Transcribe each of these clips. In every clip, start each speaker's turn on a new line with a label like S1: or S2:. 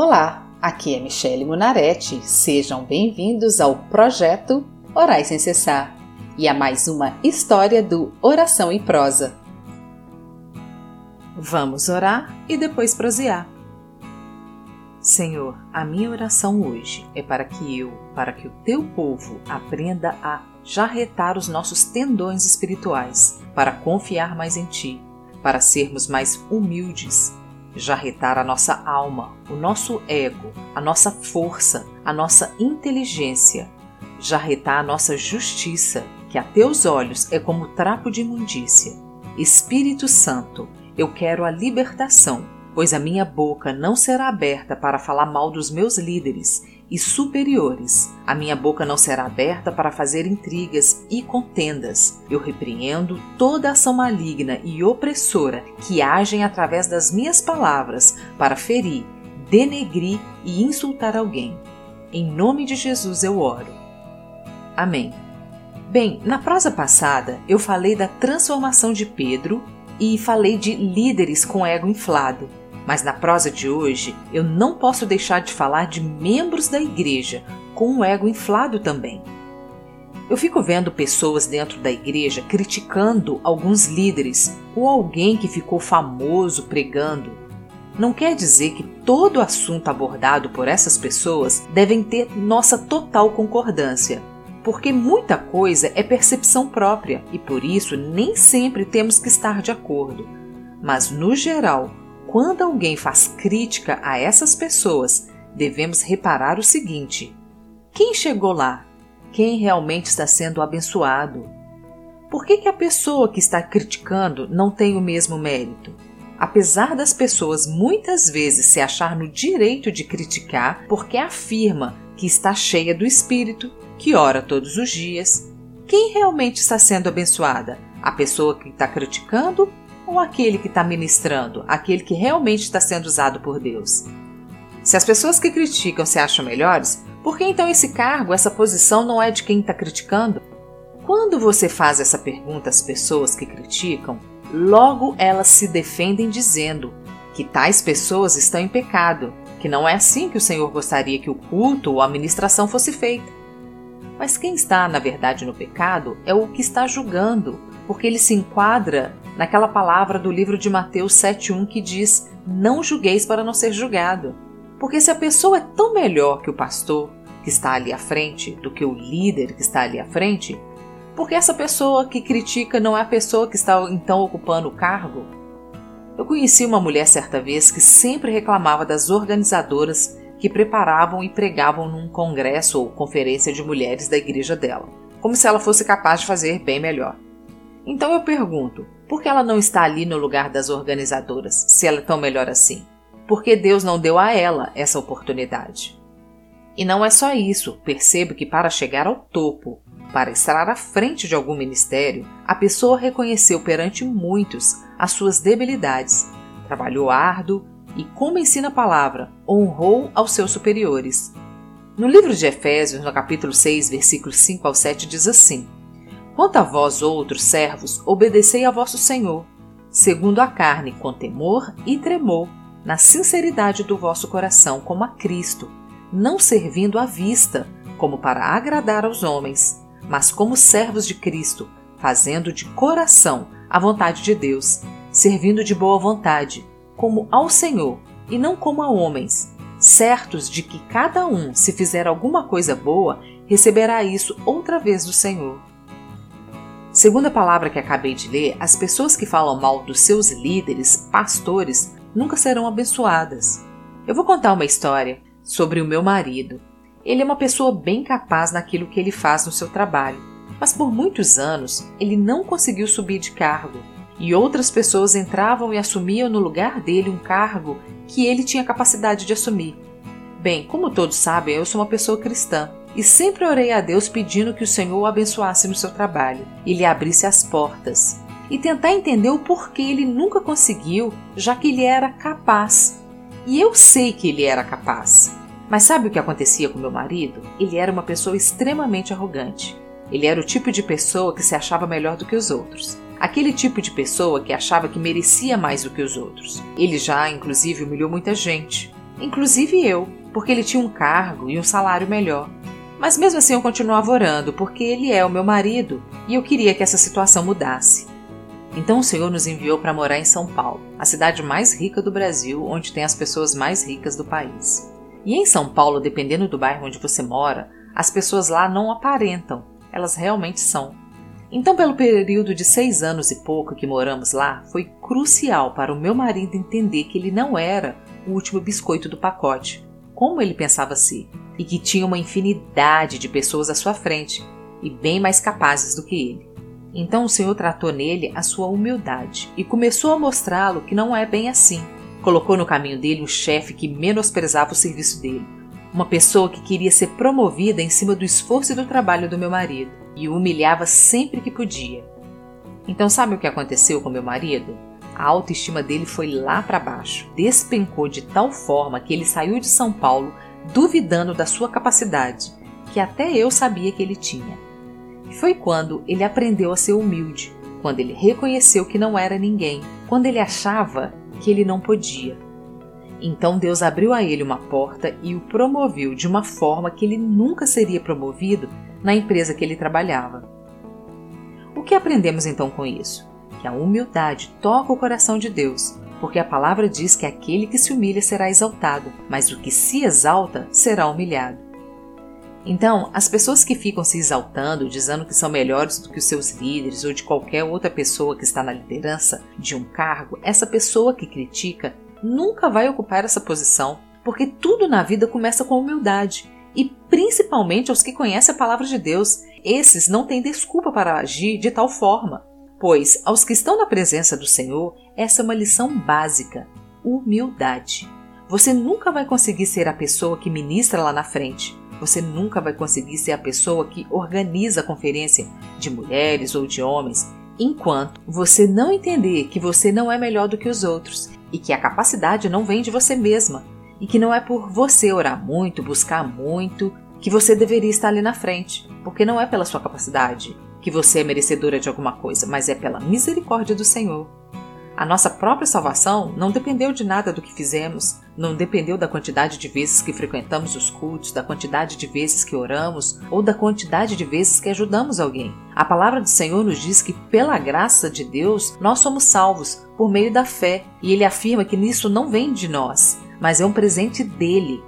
S1: Olá, aqui é Michele Munarete. Sejam bem-vindos ao projeto Orais sem cessar e a mais uma história do Oração em Prosa. Vamos orar e depois prosear. Senhor, a minha oração hoje é para que eu, para que o teu povo aprenda a jarretar os nossos tendões espirituais, para confiar mais em ti, para sermos mais humildes jarretar a nossa alma, o nosso ego, a nossa força, a nossa inteligência, jarretar a nossa justiça, que a teus olhos é como trapo de imundícia. Espírito Santo, eu quero a libertação, pois a minha boca não será aberta para falar mal dos meus líderes e superiores. A minha boca não será aberta para fazer intrigas e contendas. Eu repreendo toda ação maligna e opressora que agem através das minhas palavras para ferir, denegrir e insultar alguém. Em nome de Jesus eu oro. Amém. Bem, na prosa passada eu falei da transformação de Pedro e falei de líderes com ego inflado. Mas na prosa de hoje eu não posso deixar de falar de membros da igreja com um ego inflado também. Eu fico vendo pessoas dentro da igreja criticando alguns líderes ou alguém que ficou famoso pregando. Não quer dizer que todo assunto abordado por essas pessoas devem ter nossa total concordância, porque muita coisa é percepção própria e por isso nem sempre temos que estar de acordo. Mas no geral, quando alguém faz crítica a essas pessoas, devemos reparar o seguinte: quem chegou lá? Quem realmente está sendo abençoado? Por que, que a pessoa que está criticando não tem o mesmo mérito? Apesar das pessoas muitas vezes se achar no direito de criticar porque afirma que está cheia do Espírito, que ora todos os dias, quem realmente está sendo abençoada? A pessoa que está criticando ou aquele que está ministrando, aquele que realmente está sendo usado por Deus? Se as pessoas que criticam se acham melhores, por que então esse cargo, essa posição não é de quem está criticando? Quando você faz essa pergunta às pessoas que criticam, logo elas se defendem dizendo que tais pessoas estão em pecado, que não é assim que o Senhor gostaria que o culto ou a ministração fosse feita. Mas quem está, na verdade, no pecado é o que está julgando, porque ele se enquadra naquela palavra do livro de Mateus 7:1 que diz: "Não julgueis para não ser julgado". Porque se a pessoa é tão melhor que o pastor que está ali à frente, do que o líder que está ali à frente, porque essa pessoa que critica não é a pessoa que está então ocupando o cargo? Eu conheci uma mulher certa vez que sempre reclamava das organizadoras que preparavam e pregavam num congresso ou conferência de mulheres da igreja dela, como se ela fosse capaz de fazer bem melhor. Então eu pergunto: por que ela não está ali no lugar das organizadoras, se ela é tão melhor assim? Por que Deus não deu a ela essa oportunidade? E não é só isso, percebo que para chegar ao topo, para estar à frente de algum ministério, a pessoa reconheceu perante muitos as suas debilidades, trabalhou árduo e, como ensina a palavra, honrou aos seus superiores. No livro de Efésios, no capítulo 6, versículos 5 ao 7, diz assim: Quanto a vós outros servos, obedecei a vosso Senhor, segundo a carne, com temor e tremor, na sinceridade do vosso coração, como a Cristo, não servindo à vista, como para agradar aos homens, mas como servos de Cristo, fazendo de coração a vontade de Deus, servindo de boa vontade, como ao Senhor e não como a homens, certos de que cada um, se fizer alguma coisa boa, receberá isso outra vez do Senhor. Segundo a palavra que acabei de ler, as pessoas que falam mal dos seus líderes, pastores, nunca serão abençoadas. Eu vou contar uma história sobre o meu marido. Ele é uma pessoa bem capaz naquilo que ele faz no seu trabalho, mas por muitos anos ele não conseguiu subir de cargo e outras pessoas entravam e assumiam no lugar dele um cargo que ele tinha capacidade de assumir. Bem, como todos sabem, eu sou uma pessoa cristã e sempre orei a Deus pedindo que o Senhor o abençoasse no seu trabalho e lhe abrisse as portas. E tentar entender o porquê ele nunca conseguiu, já que ele era capaz. E eu sei que ele era capaz. Mas sabe o que acontecia com meu marido? Ele era uma pessoa extremamente arrogante. Ele era o tipo de pessoa que se achava melhor do que os outros. Aquele tipo de pessoa que achava que merecia mais do que os outros. Ele já, inclusive, humilhou muita gente. inclusive eu, porque ele tinha um cargo e um salário melhor. Mas mesmo assim eu continuava orando, porque ele é o meu marido e eu queria que essa situação mudasse. Então o Senhor nos enviou para morar em São Paulo, a cidade mais rica do Brasil, onde tem as pessoas mais ricas do país. E em São Paulo, dependendo do bairro onde você mora, as pessoas lá não aparentam, elas realmente são. Então, pelo período de seis anos e pouco que moramos lá, foi crucial para o meu marido entender que ele não era o último biscoito do pacote, como ele pensava ser, e que tinha uma infinidade de pessoas à sua frente e bem mais capazes do que ele. Então o Senhor tratou nele a sua humildade e começou a mostrá-lo que não é bem assim. Colocou no caminho dele um chefe que menosprezava o serviço dele, uma pessoa que queria ser promovida em cima do esforço e do trabalho do meu marido e o humilhava sempre que podia. Então, sabe o que aconteceu com meu marido? A autoestima dele foi lá para baixo, despencou de tal forma que ele saiu de São Paulo duvidando da sua capacidade, que até eu sabia que ele tinha. Foi quando ele aprendeu a ser humilde, quando ele reconheceu que não era ninguém, quando ele achava que ele não podia. Então Deus abriu a ele uma porta e o promoveu de uma forma que ele nunca seria promovido na empresa que ele trabalhava. O que aprendemos então com isso? Que a humildade toca o coração de Deus, porque a palavra diz que aquele que se humilha será exaltado, mas o que se exalta será humilhado. Então, as pessoas que ficam se exaltando, dizendo que são melhores do que os seus líderes ou de qualquer outra pessoa que está na liderança de um cargo, essa pessoa que critica nunca vai ocupar essa posição, porque tudo na vida começa com humildade. E principalmente aos que conhecem a palavra de Deus, esses não têm desculpa para agir de tal forma. Pois aos que estão na presença do Senhor, essa é uma lição básica: humildade. Você nunca vai conseguir ser a pessoa que ministra lá na frente. Você nunca vai conseguir ser a pessoa que organiza a conferência de mulheres ou de homens, enquanto você não entender que você não é melhor do que os outros e que a capacidade não vem de você mesma e que não é por você orar muito, buscar muito, que você deveria estar ali na frente, porque não é pela sua capacidade que você é merecedora de alguma coisa, mas é pela misericórdia do Senhor. A nossa própria salvação não dependeu de nada do que fizemos, não dependeu da quantidade de vezes que frequentamos os cultos, da quantidade de vezes que oramos ou da quantidade de vezes que ajudamos alguém. A palavra do Senhor nos diz que, pela graça de Deus, nós somos salvos por meio da fé, e ele afirma que nisso não vem de nós, mas é um presente dele.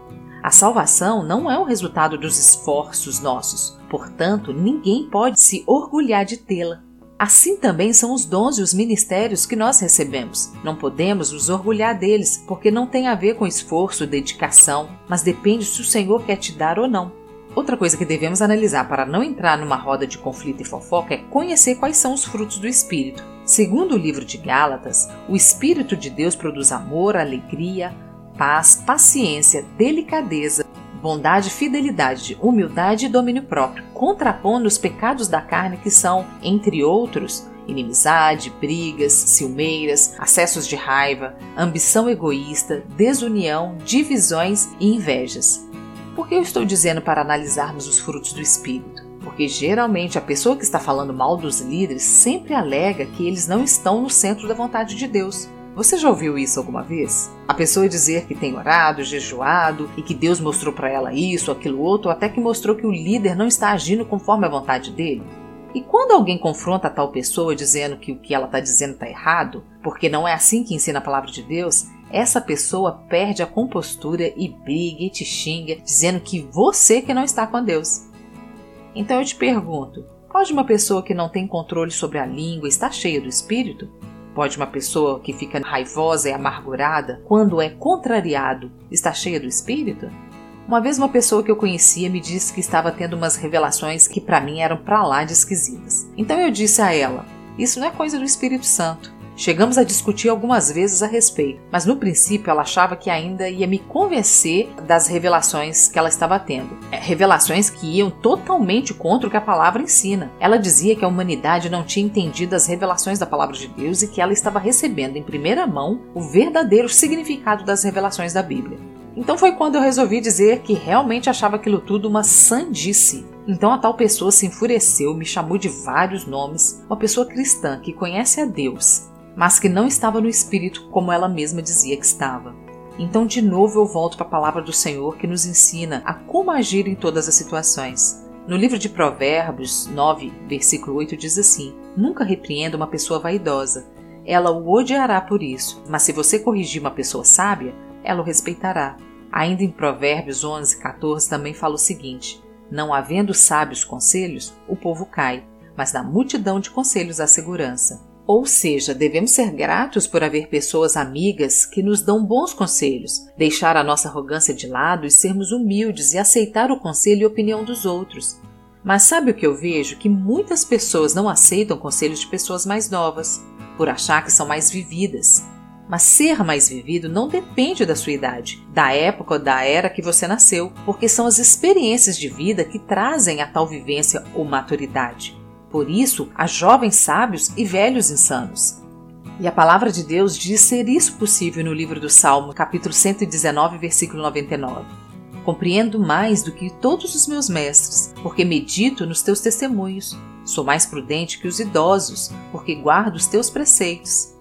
S1: A salvação não é o resultado dos esforços nossos, portanto, ninguém pode se orgulhar de tê-la. Assim também são os dons e os ministérios que nós recebemos. Não podemos nos orgulhar deles, porque não tem a ver com esforço, dedicação, mas depende se o Senhor quer te dar ou não. Outra coisa que devemos analisar para não entrar numa roda de conflito e fofoca é conhecer quais são os frutos do Espírito. Segundo o livro de Gálatas, o Espírito de Deus produz amor, alegria, paz, paciência, delicadeza, bondade, fidelidade, humildade e domínio próprio, contrapondo os pecados da carne que são, entre outros, inimizade, brigas, ciumeiras, acessos de raiva, ambição egoísta, desunião, divisões e invejas. Por que eu estou dizendo para analisarmos os frutos do espírito? Porque geralmente a pessoa que está falando mal dos líderes sempre alega que eles não estão no centro da vontade de Deus. Você já ouviu isso alguma vez? A pessoa dizer que tem orado, jejuado e que Deus mostrou para ela isso, aquilo outro, até que mostrou que o líder não está agindo conforme a vontade dele? E quando alguém confronta a tal pessoa dizendo que o que ela está dizendo está errado, porque não é assim que ensina a palavra de Deus, essa pessoa perde a compostura e briga e te xinga, dizendo que você que não está com Deus. Então eu te pergunto: pode uma pessoa que não tem controle sobre a língua estar cheia do Espírito? Pode uma pessoa que fica raivosa e amargurada, quando é contrariado, estar cheia do espírito? Uma vez uma pessoa que eu conhecia me disse que estava tendo umas revelações que para mim eram para lá de esquisitas. Então eu disse a ela: "Isso não é coisa do Espírito Santo. Chegamos a discutir algumas vezes a respeito, mas no princípio ela achava que ainda ia me convencer das revelações que ela estava tendo. É, revelações que iam totalmente contra o que a palavra ensina. Ela dizia que a humanidade não tinha entendido as revelações da palavra de Deus e que ela estava recebendo em primeira mão o verdadeiro significado das revelações da Bíblia. Então foi quando eu resolvi dizer que realmente achava aquilo tudo uma sandice. Então a tal pessoa se enfureceu, me chamou de vários nomes, uma pessoa cristã que conhece a Deus mas que não estava no espírito como ela mesma dizia que estava. Então, de novo, eu volto para a palavra do Senhor que nos ensina a como agir em todas as situações. No livro de Provérbios 9, versículo 8, diz assim: Nunca repreenda uma pessoa vaidosa. Ela o odiará por isso, mas se você corrigir uma pessoa sábia, ela o respeitará. Ainda em Provérbios 11, 14 também fala o seguinte: Não havendo sábios conselhos, o povo cai, mas na multidão de conselhos há segurança. Ou seja, devemos ser gratos por haver pessoas amigas que nos dão bons conselhos, deixar a nossa arrogância de lado e sermos humildes e aceitar o conselho e opinião dos outros. Mas sabe o que eu vejo? Que muitas pessoas não aceitam conselhos de pessoas mais novas, por achar que são mais vividas. Mas ser mais vivido não depende da sua idade, da época ou da era que você nasceu, porque são as experiências de vida que trazem a tal vivência ou maturidade. Por isso, há jovens sábios e velhos insanos. E a palavra de Deus diz ser isso possível no livro do Salmo, capítulo 119, versículo 99. Compreendo mais do que todos os meus mestres, porque medito nos teus testemunhos. Sou mais prudente que os idosos, porque guardo os teus preceitos.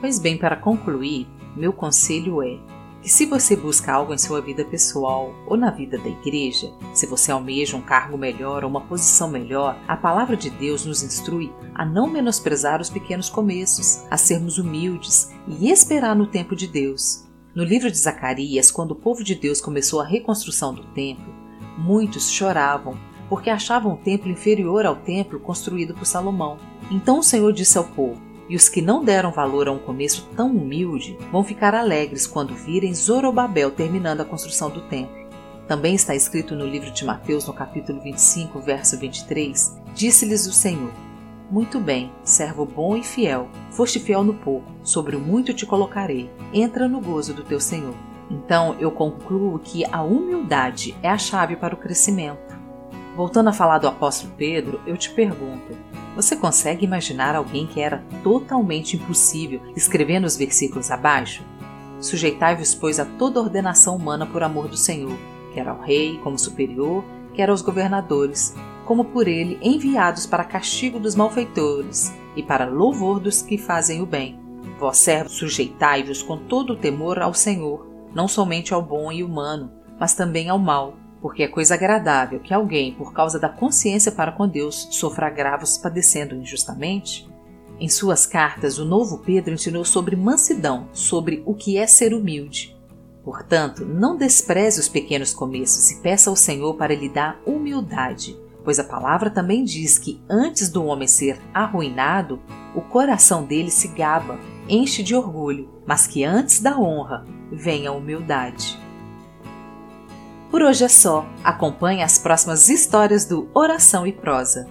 S1: Pois bem, para concluir, meu conselho é: que se você busca algo em sua vida pessoal ou na vida da igreja, se você almeja um cargo melhor ou uma posição melhor, a palavra de Deus nos instrui a não menosprezar os pequenos começos, a sermos humildes e esperar no tempo de Deus. No livro de Zacarias, quando o povo de Deus começou a reconstrução do templo, muitos choravam porque achavam o templo inferior ao templo construído por Salomão. Então o Senhor disse ao povo: e os que não deram valor a um começo tão humilde vão ficar alegres quando virem Zorobabel terminando a construção do templo. Também está escrito no livro de Mateus, no capítulo 25, verso 23: Disse-lhes o Senhor: Muito bem, servo bom e fiel, foste fiel no pouco, sobre o muito te colocarei. Entra no gozo do teu Senhor. Então eu concluo que a humildade é a chave para o crescimento. Voltando a falar do apóstolo Pedro, eu te pergunto: você consegue imaginar alguém que era totalmente impossível escrevendo os versículos abaixo? Sujeitai-vos, pois, a toda ordenação humana por amor do Senhor, quer ao rei como superior, quer aos governadores, como por ele enviados para castigo dos malfeitores e para louvor dos que fazem o bem. Vós, servos, sujeitai-vos com todo o temor ao Senhor, não somente ao bom e humano, mas também ao mal porque é coisa agradável que alguém, por causa da consciência para com Deus, sofra agravos padecendo injustamente? Em suas cartas, o novo Pedro ensinou sobre mansidão, sobre o que é ser humilde. Portanto, não despreze os pequenos começos e peça ao Senhor para lhe dar humildade, pois a palavra também diz que antes do homem ser arruinado, o coração dele se gaba, enche de orgulho, mas que antes da honra vem a humildade. Por hoje é só. Acompanhe as próximas histórias do Oração e Prosa.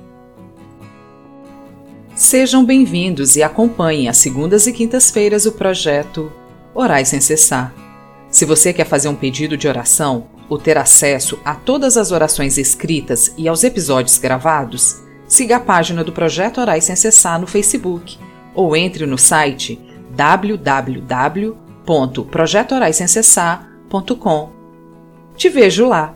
S1: Sejam bem-vindos e acompanhem às segundas e quintas-feiras o projeto Orais sem cessar. Se você quer fazer um pedido de oração ou ter acesso a todas as orações escritas e aos episódios gravados, siga a página do Projeto Orais sem cessar no Facebook ou entre no site www.projetoraissemcessar.com te vejo lá.